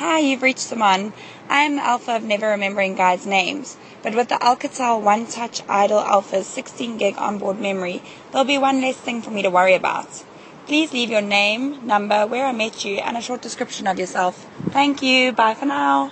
Hi, you've reached Simone. I am the alpha of never remembering guys' names, but with the Alcatel One Touch Idol Alpha's 16 gig onboard memory, there'll be one less thing for me to worry about. Please leave your name, number, where I met you, and a short description of yourself. Thank you. Bye for now.